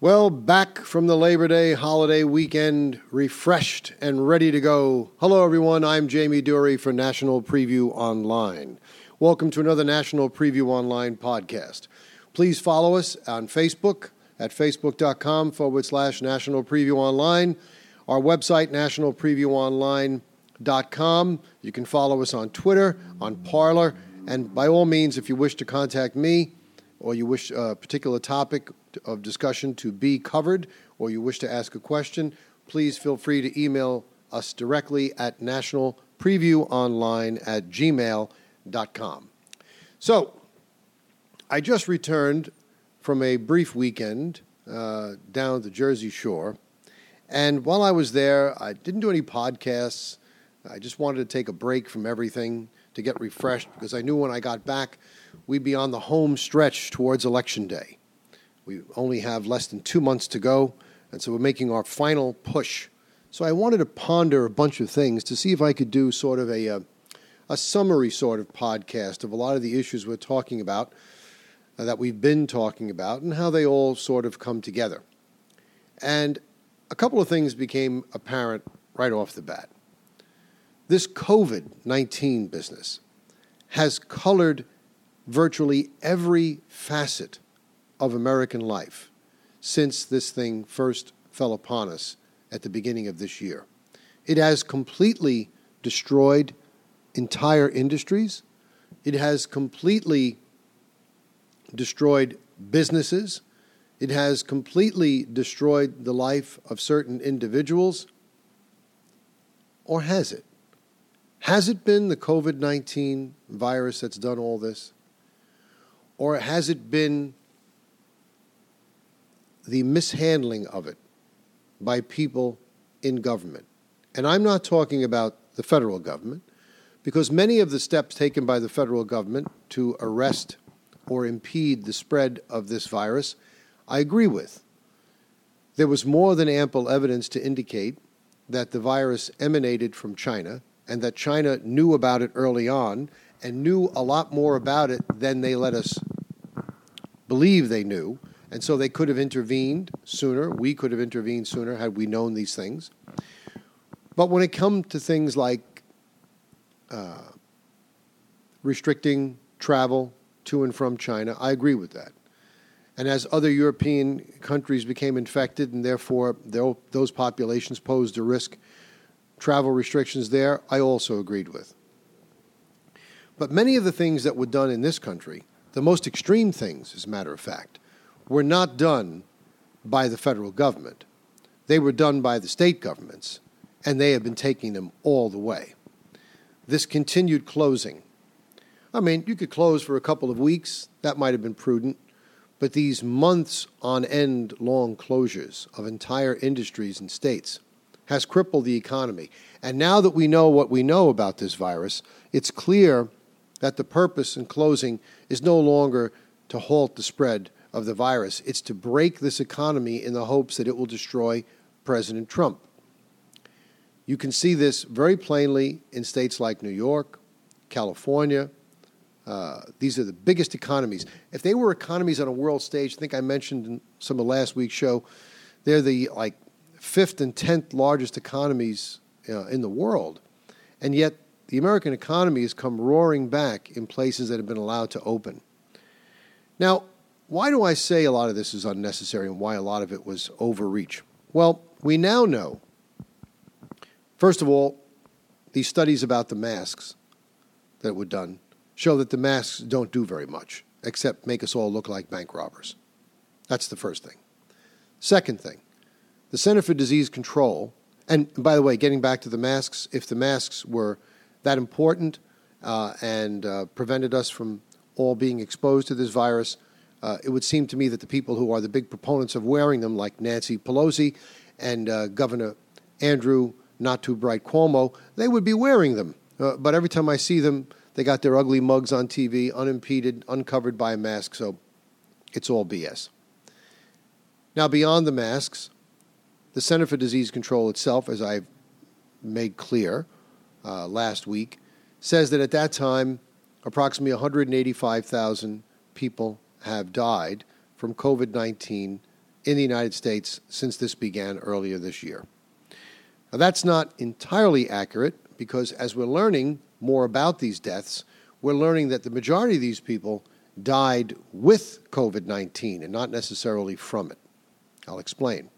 Well, back from the Labor Day holiday weekend, refreshed and ready to go. Hello, everyone. I'm Jaime Durie for National Preview Online. Welcome to another National Preview Online podcast. Please follow us on Facebook at facebook.com forward slash National Preview Online, our website, nationalpreviewonline.com. You can follow us on Twitter, on Parler, and by all means, if you wish to contact me or you wish a particular topic of discussion to be covered, or you wish to ask a question, please feel free to email us directly at nationalpreviewonline at gmail.com. So, I just returned from a brief weekend uh, down the Jersey Shore, and while I was there, I didn't do any podcasts. I just wanted to take a break from everything to get refreshed because I knew when I got back, we'd be on the home stretch towards Election Day. We only have less than two months to go, and so we're making our final push. So I wanted to ponder a bunch of things to see if I could do sort of a, a, uh, a summary sort of podcast of a lot of the issues we're talking about, uh, that we've been talking about, and how they all sort of come together. And a couple of things became apparent right off the bat. This COVID 19 business has colored virtually every facet of American life since this thing first fell upon us at the beginning of this year. It has completely destroyed entire industries. It has completely destroyed businesses. It has completely destroyed the life of certain individuals. Or has it? Has it been the COVID 19 virus that's done all this? Or has it been the mishandling of it by people in government. And I'm not talking about the federal government, because many of the steps taken by the federal government to arrest or impede the spread of this virus, I agree with. There was more than ample evidence to indicate that the virus emanated from China and that China knew about it early on and knew a lot more about it than they let us believe they knew. And so they could have intervened sooner. We could have intervened sooner had we known these things. But when it comes to things like uh, restricting travel to and from China, I agree with that. And as other European countries became infected and therefore those populations posed a risk, travel restrictions there, I also agreed with. But many of the things that were done in this country, the most extreme things, as a matter of fact, were not done by the federal government. They were done by the state governments, and they have been taking them all the way. This continued closing. I mean, you could close for a couple of weeks, that might have been prudent, but these months on end long closures of entire industries and states has crippled the economy. And now that we know what we know about this virus, it's clear that the purpose in closing is no longer to halt the spread of the virus. It's to break this economy in the hopes that it will destroy President Trump. You can see this very plainly in states like New York, California. Uh, these are the biggest economies. If they were economies on a world stage, I think I mentioned in some of last week's show, they're the like fifth and tenth largest economies uh, in the world, and yet the American economy has come roaring back in places that have been allowed to open. Now, why do I say a lot of this is unnecessary and why a lot of it was overreach? Well, we now know, first of all, these studies about the masks that were done show that the masks don't do very much except make us all look like bank robbers. That's the first thing. Second thing, the Center for Disease Control, and by the way, getting back to the masks, if the masks were that important uh, and uh, prevented us from all being exposed to this virus, uh, it would seem to me that the people who are the big proponents of wearing them, like Nancy Pelosi and uh, Governor Andrew Not Too Bright Cuomo, they would be wearing them. Uh, but every time I see them, they got their ugly mugs on TV, unimpeded, uncovered by a mask, so it's all BS. Now, beyond the masks, the Center for Disease Control itself, as I've made clear uh, last week, says that at that time, approximately 185,000 people have died from COVID 19 in the United States since this began earlier this year. Now, that's not entirely accurate because as we're learning more about these deaths, we're learning that the majority of these people died with COVID 19 and not necessarily from it. I'll explain.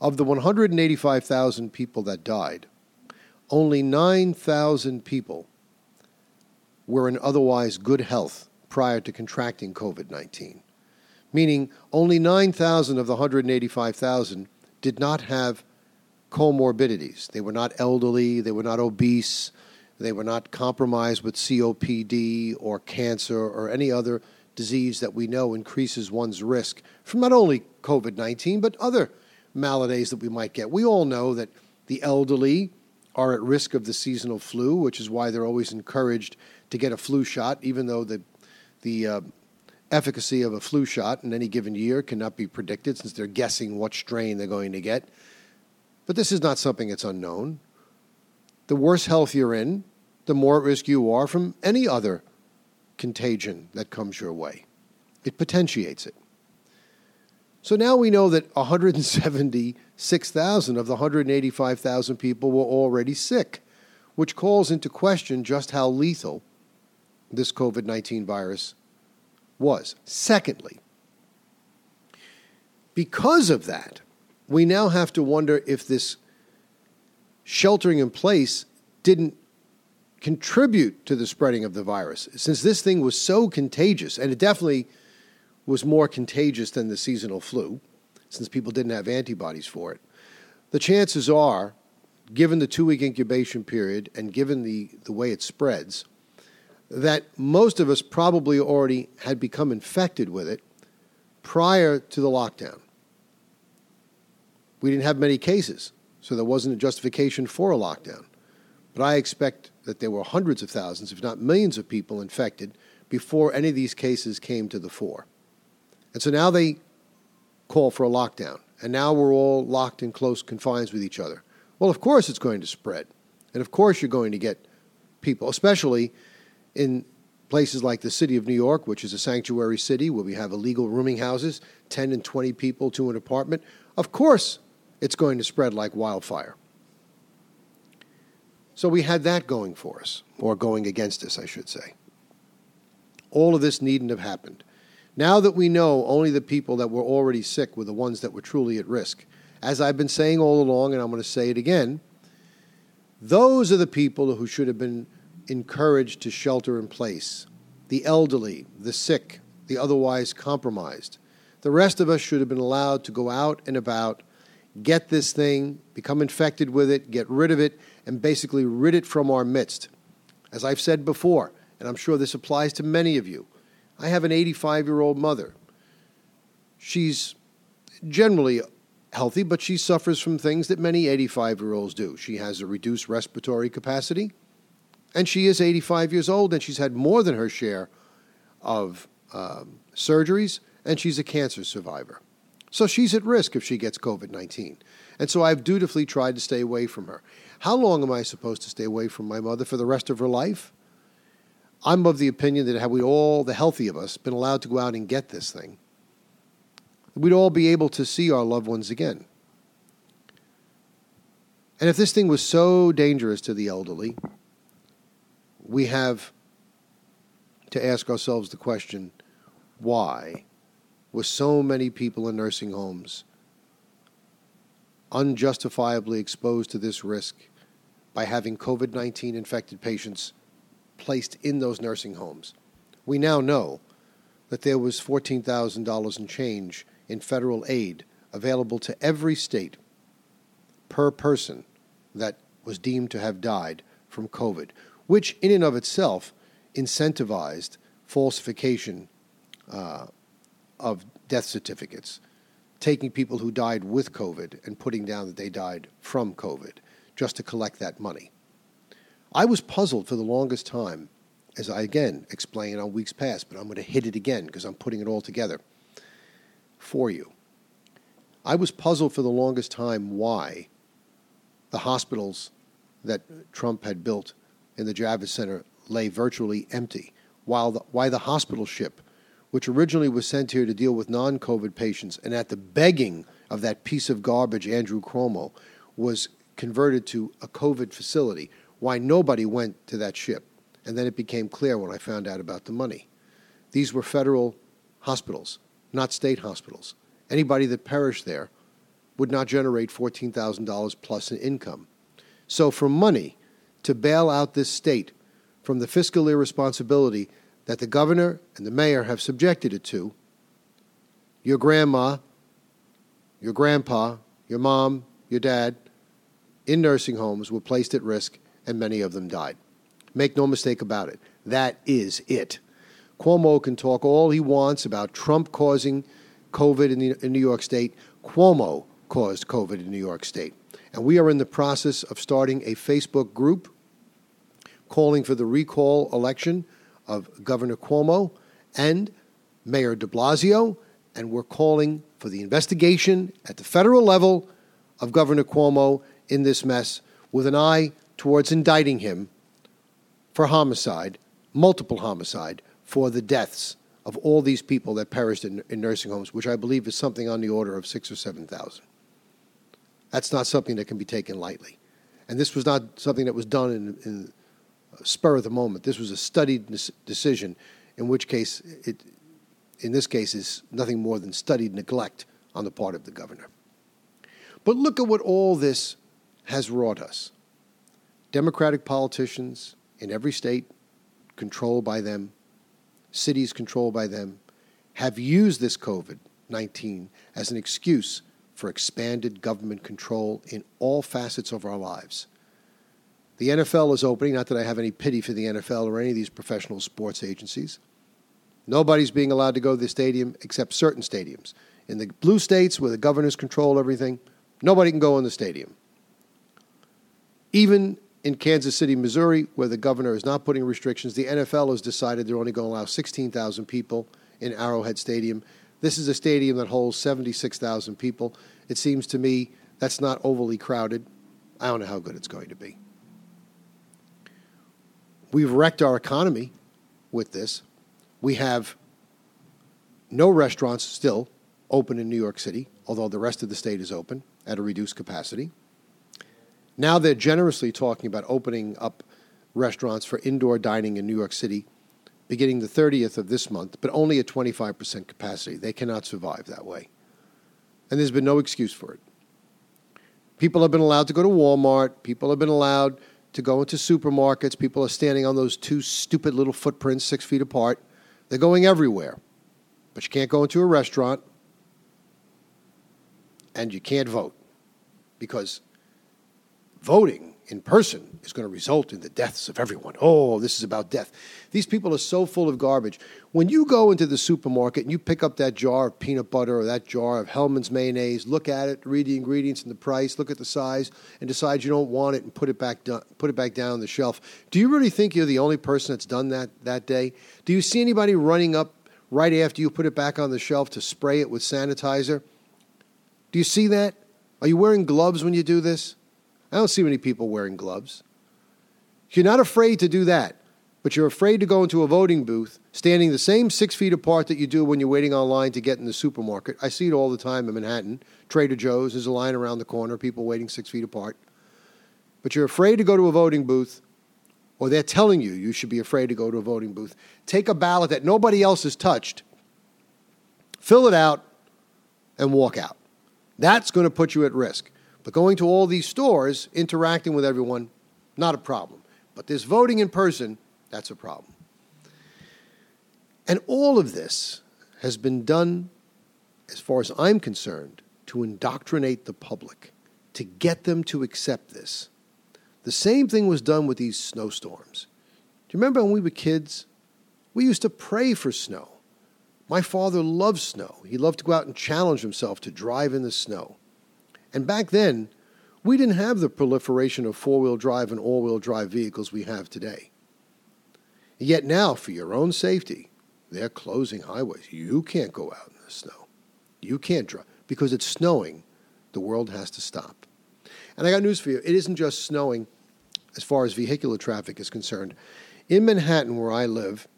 Of the 185,000 people that died, only 9,000 people were in otherwise good health prior to contracting COVID 19, meaning only 9,000 of the 185,000 did not have comorbidities. They were not elderly, they were not obese, they were not compromised with COPD or cancer or any other disease that we know increases one's risk from not only COVID 19, but other maladies that we might get. We all know that the elderly are at risk of the seasonal flu, which is why they're always encouraged to get a flu shot, even though the, the uh, efficacy of a flu shot in any given year cannot be predicted since they're guessing what strain they're going to get. But this is not something that's unknown. The worse health you're in, the more at risk you are from any other contagion that comes your way. It potentiates it. So now we know that 176,000 of the 185,000 people were already sick, which calls into question just how lethal this COVID 19 virus was. Secondly, because of that, we now have to wonder if this sheltering in place didn't contribute to the spreading of the virus. Since this thing was so contagious, and it definitely was more contagious than the seasonal flu, since people didn't have antibodies for it, the chances are, given the two week incubation period and given the, the way it spreads, that most of us probably already had become infected with it prior to the lockdown. We didn't have many cases, so there wasn't a justification for a lockdown. But I expect that there were hundreds of thousands, if not millions, of people infected before any of these cases came to the fore. And so now they call for a lockdown. And now we're all locked in close confines with each other. Well, of course it's going to spread. And of course you're going to get people, especially in places like the city of New York, which is a sanctuary city where we have illegal rooming houses, 10 and 20 people to an apartment. Of course it's going to spread like wildfire. So we had that going for us, or going against us, I should say. All of this needn't have happened. Now that we know only the people that were already sick were the ones that were truly at risk, as I've been saying all along, and I'm going to say it again, those are the people who should have been encouraged to shelter in place the elderly, the sick, the otherwise compromised. The rest of us should have been allowed to go out and about, get this thing, become infected with it, get rid of it, and basically rid it from our midst. As I've said before, and I'm sure this applies to many of you, I have an 85 year old mother. She's generally healthy, but she suffers from things that many 85 year olds do. She has a reduced respiratory capacity, and she is 85 years old, and she's had more than her share of um, surgeries, and she's a cancer survivor. So she's at risk if she gets COVID 19. And so I've dutifully tried to stay away from her. How long am I supposed to stay away from my mother for the rest of her life? I'm of the opinion that had we all, the healthy of us, been allowed to go out and get this thing, we'd all be able to see our loved ones again. And if this thing was so dangerous to the elderly, we have to ask ourselves the question why were so many people in nursing homes unjustifiably exposed to this risk by having COVID 19 infected patients placed in those nursing homes. We now know that there was $14,000 in change in federal aid available to every state per person that was deemed to have died from COVID, which in and of itself incentivized falsification uh, of death certificates, taking people who died with COVID and putting down that they died from COVID just to collect that money. I was puzzled for the longest time, as I again explained on weeks past, but I'm going to hit it again because I'm putting it all together for you. I was puzzled for the longest time why the hospitals that Trump had built in the Javits Center lay virtually empty, while the, why the hospital ship which originally was sent here to deal with non COVID patients, and at the begging of that piece of garbage, Andrew Cuomo, was converted to a COVID facility, why nobody went to that ship. And then it became clear when I found out about the money. These were federal hospitals, not state hospitals. Anybody that perished there would not generate $14,000 plus in income. So, for money to bail out this state from the fiscal irresponsibility that the governor and the mayor have subjected it to, your grandma, your grandpa, your mom, your dad, in nursing homes were placed at risk, and many of them died. Make no mistake about it. That is it. Cuomo can talk all he wants about Trump causing COVID in, the, in New York State. Cuomo caused COVID in New York State. And we are in the process of starting a Facebook group calling for the recall election of Governor Cuomo and Mayor de Blasio. And we're calling for the investigation at the federal level of Governor Cuomo in this mess with an eye towards indicting him for homicide, multiple homicide, for the deaths of all these people that perished in, in nursing homes, which I believe is something on the order of six or 7,000. That's not something that can be taken lightly. And this was not something that was done in, in spur of the moment. This was a studied decision, in which case, it, in this case, is nothing more than studied neglect on the part of the governor. But look at what all this has wrought us. Democratic politicians in every state, controlled by them, cities controlled by them, have used this COVID 19 as an excuse for expanded government control in all facets of our lives. The NFL is opening, not that I have any pity for the NFL or any of these professional sports agencies. Nobody's being allowed to go to the stadium except certain stadiums. In the blue states where the governors control everything, nobody can go in the stadium. Even in Kansas City, Missouri, where the governor is not putting restrictions, the NFL has decided they're only going to allow 16,000 people in Arrowhead Stadium. This is a stadium that holds 76,000 people. It seems to me that's not overly crowded. I don't know how good it's going to be. We've wrecked our economy with this. We have no restaurants still open in New York City, although the rest of the state is open at a reduced capacity. Now they're generously talking about opening up restaurants for indoor dining in New York City beginning the 30th of this month, but only at 25% capacity. They cannot survive that way. And there's been no excuse for it. People have been allowed to go to Walmart, people have been allowed to go into supermarkets, people are standing on those two stupid little footprints six feet apart. They're going everywhere. But you can't go into a restaurant and you can't vote because voting in person is going to result in the deaths of everyone. Oh, this is about death. These people are so full of garbage. When you go into the supermarket and you pick up that jar of peanut butter or that jar of Hellmann's mayonnaise, look at it, read the ingredients and the price, look at the size, and decide you don't want it and put it back do- put it back down on the shelf. Do you really think you're the only person that's done that that day? Do you see anybody running up right after you put it back on the shelf to spray it with sanitizer? Do you see that? Are you wearing gloves when you do this? I don't see many people wearing gloves. You're not afraid to do that, but you're afraid to go into a voting booth standing the same six feet apart that you do when you're waiting online to get in the supermarket. I see it all the time in Manhattan. Trader Joe's, there's a line around the corner, people waiting six feet apart. But you're afraid to go to a voting booth, or they're telling you you should be afraid to go to a voting booth. Take a ballot that nobody else has touched, fill it out, and walk out. That's going to put you at risk. But going to all these stores, interacting with everyone, not a problem. But this voting in person, that's a problem. And all of this has been done, as far as I'm concerned, to indoctrinate the public, to get them to accept this. The same thing was done with these snowstorms. Do you remember when we were kids? We used to pray for snow. My father loved snow. He loved to go out and challenge himself to drive in the snow. And back then, we didn't have the proliferation of four wheel drive and all wheel drive vehicles we have today. Yet now, for your own safety, they're closing highways. You can't go out in the snow. You can't drive. Because it's snowing, the world has to stop. And I got news for you it isn't just snowing as far as vehicular traffic is concerned. In Manhattan, where I live,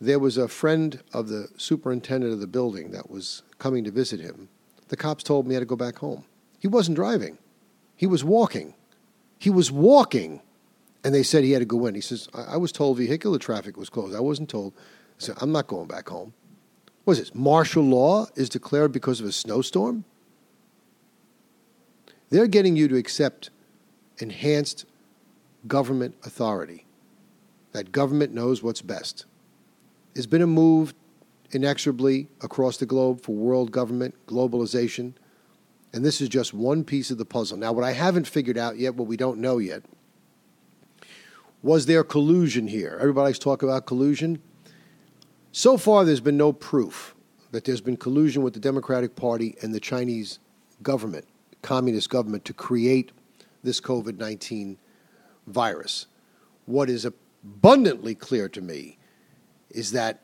there was a friend of the superintendent of the building that was coming to visit him. The cops told me he had to go back home. He wasn't driving, he was walking. He was walking, and they said he had to go in. He says, I, I was told vehicular traffic was closed. I wasn't told. Said, I'm not going back home. What is this? Martial law is declared because of a snowstorm? They're getting you to accept enhanced government authority, that government knows what's best. There's been a move inexorably across the globe for world government, globalization, and this is just one piece of the puzzle. Now, what I haven't figured out yet, what we don't know yet, was there collusion here? Everybody's talking about collusion. So far, there's been no proof that there's been collusion with the Democratic Party and the Chinese government, communist government, to create this COVID 19 virus. What is abundantly clear to me is that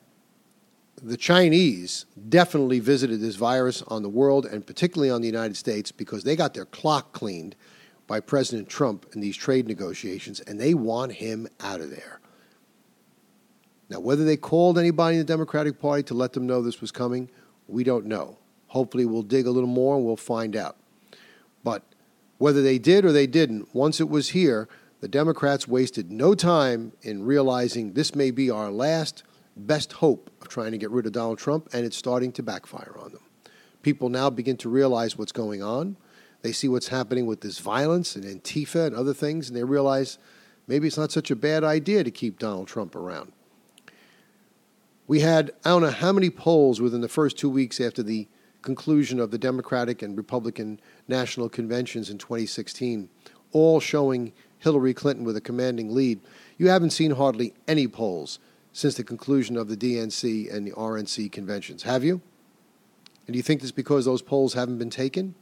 the Chinese definitely visited this virus on the world and particularly on the United States because they got their clock cleaned by President Trump in these trade negotiations and they want him out of there. Now, whether they called anybody in the Democratic Party to let them know this was coming, we don't know. Hopefully, we'll dig a little more and we'll find out. But whether they did or they didn't, once it was here, the Democrats wasted no time in realizing this may be our last best hope of trying to get rid of Donald Trump, and it's starting to backfire on them. People now begin to realize what's going on. They see what's happening with this violence and Antifa and other things, and they realize maybe it's not such a bad idea to keep Donald Trump around. We had, I don't know how many polls within the first two weeks after the conclusion of the Democratic and Republican national conventions in 2016, all showing Hillary Clinton with a commanding lead. You haven't seen hardly any polls since the conclusion of the DNC and the RNC conventions, have you? And do you think this because those polls haven't been taken?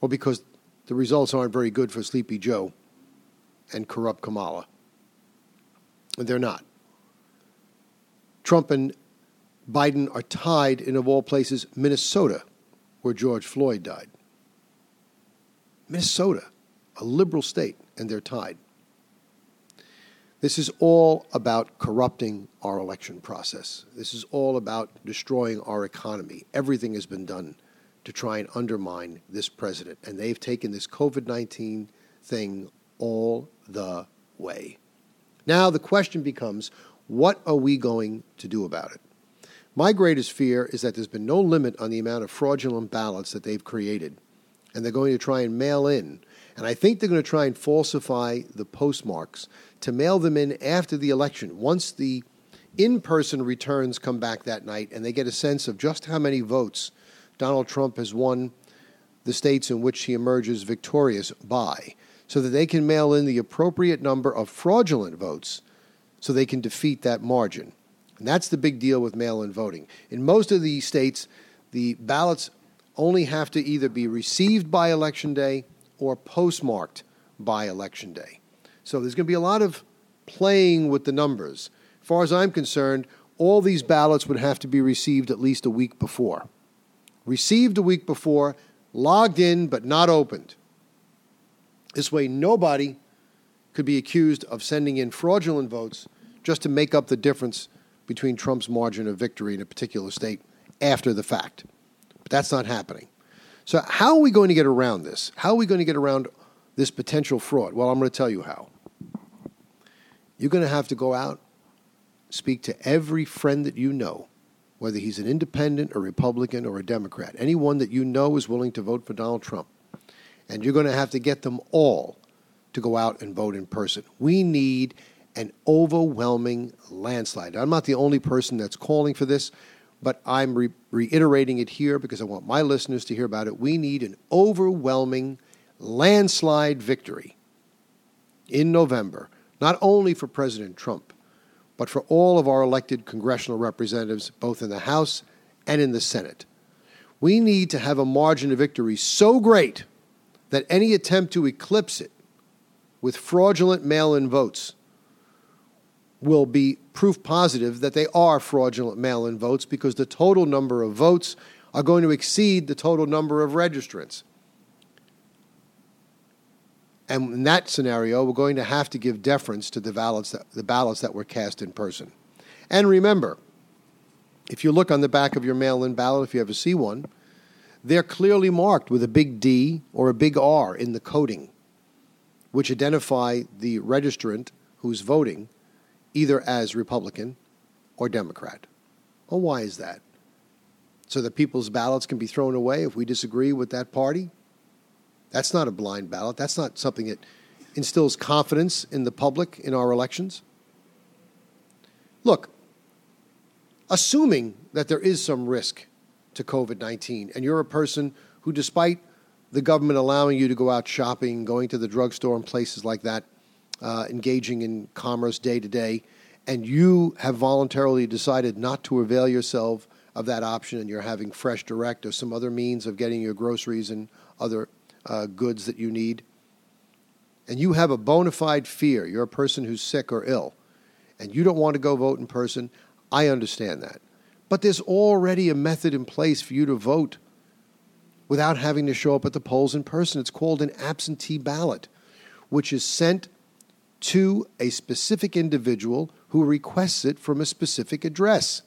Or because the results aren't very good for Sleepy Joe and corrupt Kamala? They're not. Trump and Biden are tied in, of all places, Minnesota, where George Floyd died. Minnesota, a liberal state, and they're tied. This is all about corrupting our election process. This is all about destroying our economy. Everything has been done to try and undermine this president, and they've taken this COVID 19 thing all the way. Now, the question becomes what are we going to do about it? My greatest fear is that there's been no limit on the amount of fraudulent ballots that they've created, and they're going to try and mail in and I think they're going to try and falsify the postmarks to mail them in after the election. Once the in person returns come back that night and they get a sense of just how many votes Donald Trump has won the states in which he emerges victorious by, so that they can mail in the appropriate number of fraudulent votes so they can defeat that margin. And that's the big deal with mail in voting. In most of these states, the ballots only have to either be received by election day or postmarked by election day. So there's going to be a lot of playing with the numbers. As far as I'm concerned, all these ballots would have to be received at least a week before. Received a week before, logged in but not opened. This way, nobody could be accused of sending in fraudulent votes just to make up the difference between Trump's margin of victory in a particular state after the fact. But that's not happening. So, how are we going to get around this? How are we going to get around this potential fraud? Well, I'm going to tell you how. You're going to have to go out, speak to every friend that you know, whether he's an independent, a Republican, or a Democrat, anyone that you know is willing to vote for Donald Trump. And you're going to have to get them all to go out and vote in person. We need an overwhelming landslide. I'm not the only person that's calling for this but I'm re- reiterating it here because I want my listeners to hear about it. We need an overwhelming landslide victory in November, not only for President Trump, but for all of our elected congressional representatives, both in the House and in the Senate. We need to have a margin of victory so great that any attempt to eclipse it with fraudulent mail in votes will be proof positive that they are fraudulent mail in votes because the total number of votes are going to exceed the total number of registrants. And in that scenario, we're going to have to give deference to the ballots that, the ballots that were cast in person. And remember, if you look on the back of your mail in ballot, if you ever see one, they're clearly marked with a big D or a big R in the coding, which identify the registrant who's voting either as Republican or Democrat. Well, why is that? So that people's ballots can be thrown away if we disagree with that party? That's not a blind ballot. That's not something that instills confidence in the public in our elections. Look, assuming that there is some risk to COVID 19, and you're a person who, despite the government allowing you to go out shopping, going to the drugstore and places like that, uh, engaging in commerce day to day, and you have voluntarily decided not to avail yourself of that option and you're having Fresh Direct or some other means of getting your groceries and other uh, goods that you need, and you have a bona fide fear, you're a person who's sick or ill, and you don't want to go vote in person, I understand that. But there's already a method in place for you to vote without having to show up at the polls in person. It's called an absentee ballot, which is sent to a specific individual who requests it from a specific address.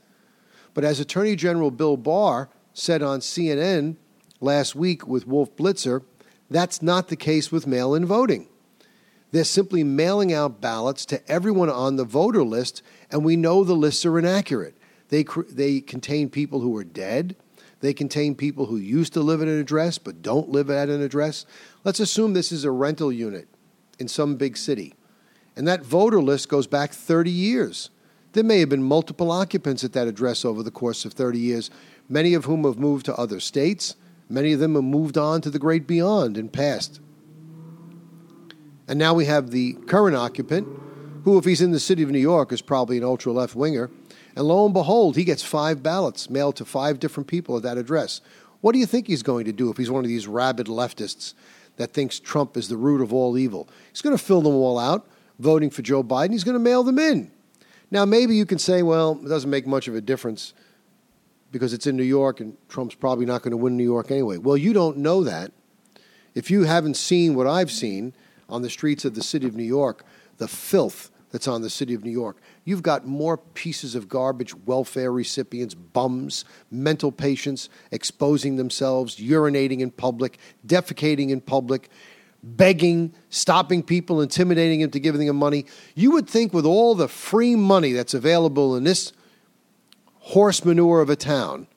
But as Attorney General Bill Barr said on CNN last week with Wolf Blitzer, that's not the case with mail in voting. They're simply mailing out ballots to everyone on the voter list, and we know the lists are inaccurate. They, they contain people who are dead. They contain people who used to live at an address but don't live at an address. Let's assume this is a rental unit in some big city, and that voter list goes back 30 years. There may have been multiple occupants at that address over the course of 30 years, many of whom have moved to other states, Many of them have moved on to the great beyond and passed. And now we have the current occupant, who, if he's in the city of New York, is probably an ultra left winger. And lo and behold, he gets five ballots mailed to five different people at that address. What do you think he's going to do if he's one of these rabid leftists that thinks Trump is the root of all evil? He's going to fill them all out, voting for Joe Biden. He's going to mail them in. Now, maybe you can say, well, it doesn't make much of a difference because it's in New York and Trump's probably not going to win New York anyway. Well, you don't know that. If you haven't seen what I've seen on the streets of the city of New York, the filth that's on the city of New York, you've got more pieces of garbage, welfare recipients, bums, mental patients exposing themselves, urinating in public, defecating in public, begging, stopping people, intimidating them to giving them money. You would think with all the free money that's available in this horse manure of a town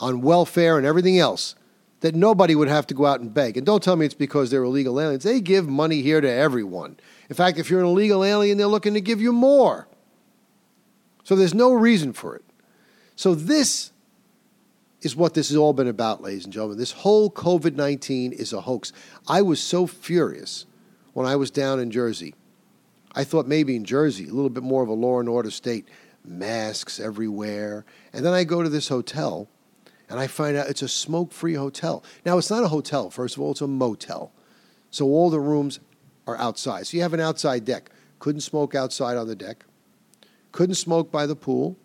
on welfare and everything else that nobody would have to go out and beg. And don't tell me it's because they're illegal aliens. They give money here to everyone. In fact, if you're an illegal alien, they're looking to give you more. So there's no reason for it. So this is what this has all been about, ladies and gentlemen. This whole COVID 19 is a hoax. I was so furious when I was down in Jersey. I thought maybe in Jersey, a little bit more of a law and order state, masks everywhere. And then I go to this hotel and I find out it's a smoke free hotel. Now, it's not a hotel, first of all, it's a motel. So all the rooms are outside. So you have an outside deck. Couldn't smoke outside on the deck, couldn't smoke by the pool,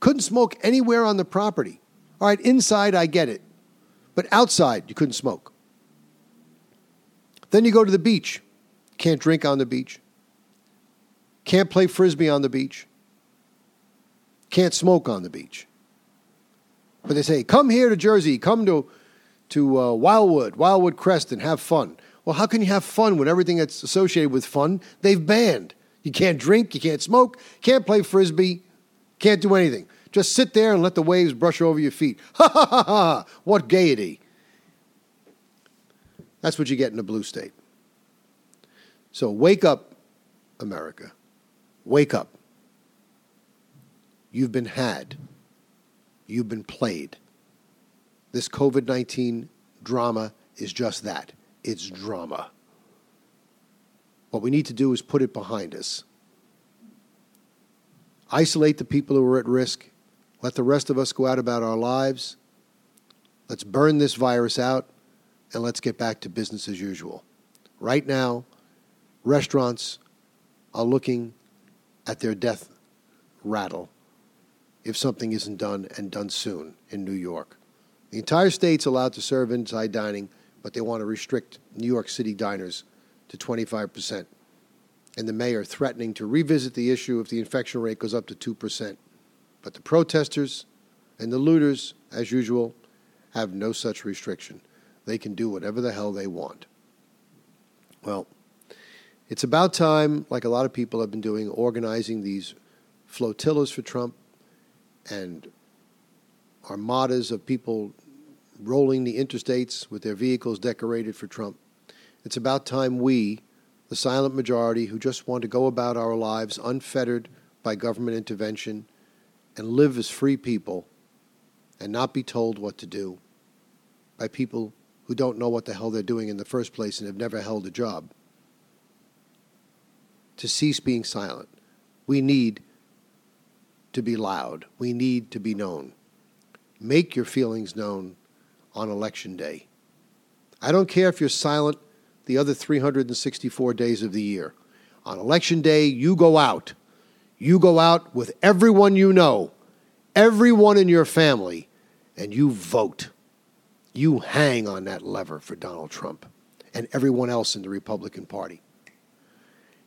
couldn't smoke anywhere on the property. All right, inside, I get it. But outside, you couldn't smoke. Then you go to the beach. Can't drink on the beach. Can't play frisbee on the beach can't smoke on the beach. But they say, come here to Jersey, come to, to uh, Wildwood, Wildwood Crest, and have fun. Well, how can you have fun when everything that's associated with fun they've banned? You can't drink, you can't smoke, can't play frisbee, can't do anything. Just sit there and let the waves brush over your feet. Ha ha ha ha! What gaiety! That's what you get in a blue state. So wake up, America. Wake up. You've been had. You've been played. This COVID 19 drama is just that it's drama. What we need to do is put it behind us. Isolate the people who are at risk. Let the rest of us go out about our lives. Let's burn this virus out and let's get back to business as usual. Right now, restaurants are looking at their death rattle if something isn't done and done soon in New York. The entire state's allowed to serve inside dining, but they want to restrict New York City diners to 25%. and the mayor threatening to revisit the issue if the infection rate goes up to 2%. But the protesters and the looters, as usual, have no such restriction. They can do whatever the hell they want. Well, it's about time, like a lot of people have been doing, organizing these flotillas for Trump and armadas of people rolling the interstates with their vehicles decorated for Trump. It's about time we, the silent majority who just want to go about our lives unfettered by government intervention and live as free people and not be told what to do by people who don't know what the hell they're doing in the first place and have never held a job. To cease being silent. We need to be loud. We need to be known. Make your feelings known on election day. I don't care if you're silent the other 364 days of the year. On election day, you go out. You go out with everyone you know, everyone in your family, and you vote. You hang on that lever for Donald Trump and everyone else in the Republican Party.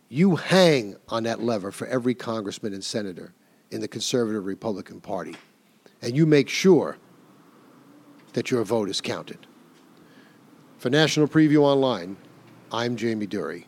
You hang on that lever for every congressman and senator in the conservative Republican Party. And you make sure that your vote is counted. For National Preview Online, I'm Jaime Durie.